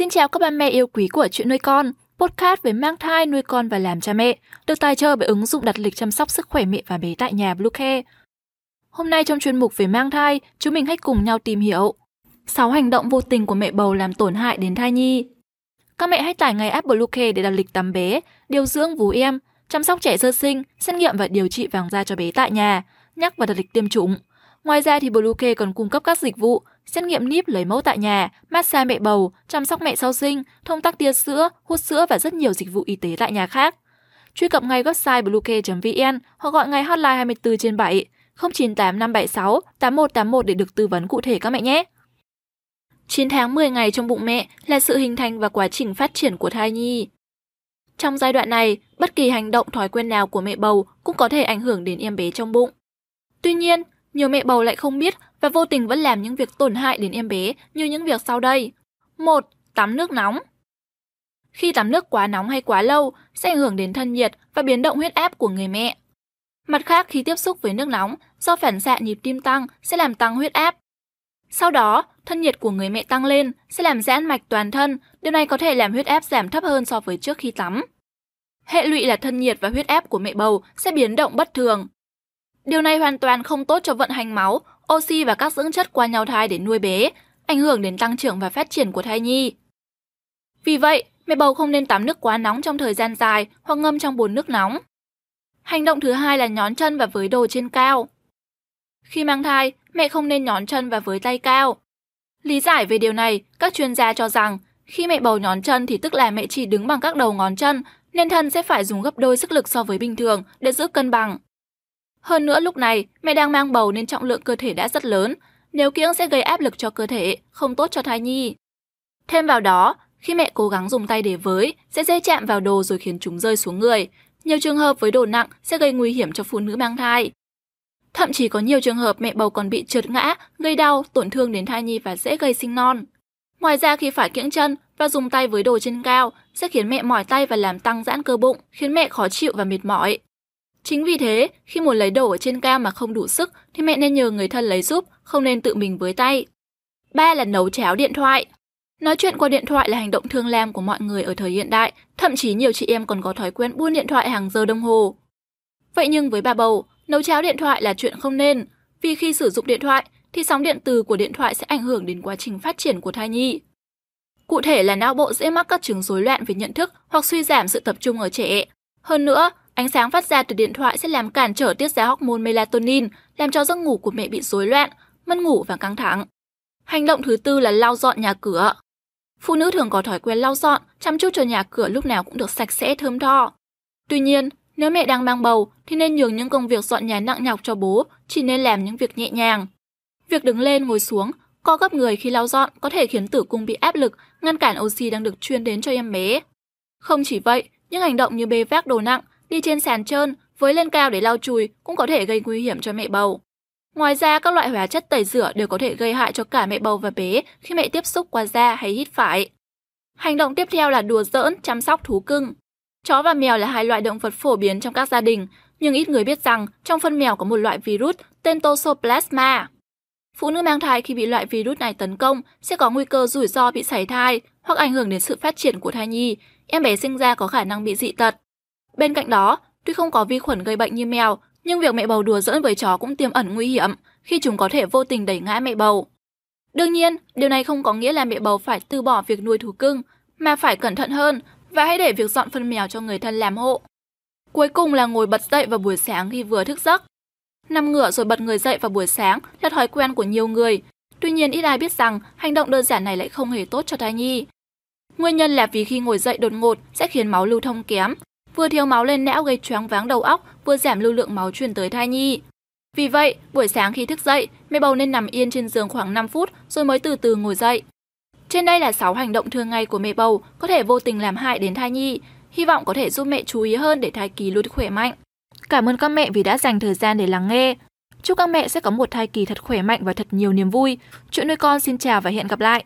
Xin chào các bạn mẹ yêu quý của chuyện nuôi con, podcast về mang thai, nuôi con và làm cha mẹ, được tài trợ bởi ứng dụng đặt lịch chăm sóc sức khỏe mẹ và bé tại nhà Bluecare. Hôm nay trong chuyên mục về mang thai, chúng mình hãy cùng nhau tìm hiểu 6 hành động vô tình của mẹ bầu làm tổn hại đến thai nhi. Các mẹ hãy tải ngay app Bluecare để đặt lịch tắm bé, điều dưỡng vú em, chăm sóc trẻ sơ sinh, xét nghiệm và điều trị vàng da cho bé tại nhà, nhắc và đặt lịch tiêm chủng. Ngoài ra thì Bluecare còn cung cấp các dịch vụ xét nghiệm níp lấy mẫu tại nhà, massage mẹ bầu, chăm sóc mẹ sau sinh, thông tắc tia sữa, hút sữa và rất nhiều dịch vụ y tế tại nhà khác. Truy cập ngay website bluecare.vn hoặc gọi ngay hotline 24 trên 7 098 576 8181 để được tư vấn cụ thể các mẹ nhé. 9 tháng 10 ngày trong bụng mẹ là sự hình thành và quá trình phát triển của thai nhi. Trong giai đoạn này, bất kỳ hành động thói quen nào của mẹ bầu cũng có thể ảnh hưởng đến em bé trong bụng. Tuy nhiên, nhiều mẹ bầu lại không biết và vô tình vẫn làm những việc tổn hại đến em bé như những việc sau đây. 1. Tắm nước nóng. Khi tắm nước quá nóng hay quá lâu sẽ ảnh hưởng đến thân nhiệt và biến động huyết áp của người mẹ. Mặt khác, khi tiếp xúc với nước nóng, do phản xạ nhịp tim tăng sẽ làm tăng huyết áp. Sau đó, thân nhiệt của người mẹ tăng lên sẽ làm giãn mạch toàn thân, điều này có thể làm huyết áp giảm thấp hơn so với trước khi tắm. Hệ lụy là thân nhiệt và huyết áp của mẹ bầu sẽ biến động bất thường. Điều này hoàn toàn không tốt cho vận hành máu, oxy và các dưỡng chất qua nhau thai để nuôi bé, ảnh hưởng đến tăng trưởng và phát triển của thai nhi. Vì vậy, mẹ bầu không nên tắm nước quá nóng trong thời gian dài hoặc ngâm trong bồn nước nóng. Hành động thứ hai là nhón chân và với đồ trên cao. Khi mang thai, mẹ không nên nhón chân và với tay cao. Lý giải về điều này, các chuyên gia cho rằng khi mẹ bầu nhón chân thì tức là mẹ chỉ đứng bằng các đầu ngón chân, nên thân sẽ phải dùng gấp đôi sức lực so với bình thường để giữ cân bằng. Hơn nữa lúc này, mẹ đang mang bầu nên trọng lượng cơ thể đã rất lớn, nếu kiễng sẽ gây áp lực cho cơ thể, không tốt cho thai nhi. Thêm vào đó, khi mẹ cố gắng dùng tay để với, sẽ dễ chạm vào đồ rồi khiến chúng rơi xuống người. Nhiều trường hợp với đồ nặng sẽ gây nguy hiểm cho phụ nữ mang thai. Thậm chí có nhiều trường hợp mẹ bầu còn bị trượt ngã, gây đau, tổn thương đến thai nhi và dễ gây sinh non. Ngoài ra khi phải kiễng chân và dùng tay với đồ trên cao sẽ khiến mẹ mỏi tay và làm tăng giãn cơ bụng, khiến mẹ khó chịu và mệt mỏi. Chính vì thế, khi muốn lấy đồ ở trên cao mà không đủ sức thì mẹ nên nhờ người thân lấy giúp, không nên tự mình với tay. Ba là nấu cháo điện thoại. Nói chuyện qua điện thoại là hành động thương lam của mọi người ở thời hiện đại, thậm chí nhiều chị em còn có thói quen buôn điện thoại hàng giờ đồng hồ. Vậy nhưng với bà bầu, nấu cháo điện thoại là chuyện không nên, vì khi sử dụng điện thoại thì sóng điện từ của điện thoại sẽ ảnh hưởng đến quá trình phát triển của thai nhi. Cụ thể là não bộ dễ mắc các chứng rối loạn về nhận thức hoặc suy giảm sự tập trung ở trẻ. Hơn nữa, Ánh sáng phát ra từ điện thoại sẽ làm cản trở tiết ra hormone melatonin, làm cho giấc ngủ của mẹ bị rối loạn, mất ngủ và căng thẳng. Hành động thứ tư là lau dọn nhà cửa. Phụ nữ thường có thói quen lau dọn, chăm chút cho nhà cửa lúc nào cũng được sạch sẽ thơm tho. Tuy nhiên, nếu mẹ đang mang bầu thì nên nhường những công việc dọn nhà nặng nhọc cho bố, chỉ nên làm những việc nhẹ nhàng. Việc đứng lên ngồi xuống, co gấp người khi lau dọn có thể khiến tử cung bị áp lực, ngăn cản oxy đang được truyền đến cho em bé. Không chỉ vậy, những hành động như bê vác đồ nặng đi trên sàn trơn, với lên cao để lau chùi cũng có thể gây nguy hiểm cho mẹ bầu. Ngoài ra, các loại hóa chất tẩy rửa đều có thể gây hại cho cả mẹ bầu và bé khi mẹ tiếp xúc qua da hay hít phải. Hành động tiếp theo là đùa giỡn, chăm sóc thú cưng. Chó và mèo là hai loại động vật phổ biến trong các gia đình, nhưng ít người biết rằng trong phân mèo có một loại virus tên Toxoplasma. Phụ nữ mang thai khi bị loại virus này tấn công sẽ có nguy cơ rủi ro bị sảy thai hoặc ảnh hưởng đến sự phát triển của thai nhi, em bé sinh ra có khả năng bị dị tật. Bên cạnh đó, tuy không có vi khuẩn gây bệnh như mèo, nhưng việc mẹ bầu đùa giỡn với chó cũng tiềm ẩn nguy hiểm khi chúng có thể vô tình đẩy ngã mẹ bầu. Đương nhiên, điều này không có nghĩa là mẹ bầu phải từ bỏ việc nuôi thú cưng, mà phải cẩn thận hơn và hãy để việc dọn phân mèo cho người thân làm hộ. Cuối cùng là ngồi bật dậy vào buổi sáng khi vừa thức giấc. Nằm ngửa rồi bật người dậy vào buổi sáng là thói quen của nhiều người. Tuy nhiên ít ai biết rằng hành động đơn giản này lại không hề tốt cho thai nhi. Nguyên nhân là vì khi ngồi dậy đột ngột sẽ khiến máu lưu thông kém, vừa thiếu máu lên não gây choáng váng đầu óc, vừa giảm lưu lượng máu truyền tới thai nhi. Vì vậy, buổi sáng khi thức dậy, mẹ bầu nên nằm yên trên giường khoảng 5 phút rồi mới từ từ ngồi dậy. Trên đây là 6 hành động thường ngày của mẹ bầu có thể vô tình làm hại đến thai nhi, hy vọng có thể giúp mẹ chú ý hơn để thai kỳ luôn khỏe mạnh. Cảm ơn các mẹ vì đã dành thời gian để lắng nghe. Chúc các mẹ sẽ có một thai kỳ thật khỏe mạnh và thật nhiều niềm vui. Chuyện nuôi con xin chào và hẹn gặp lại.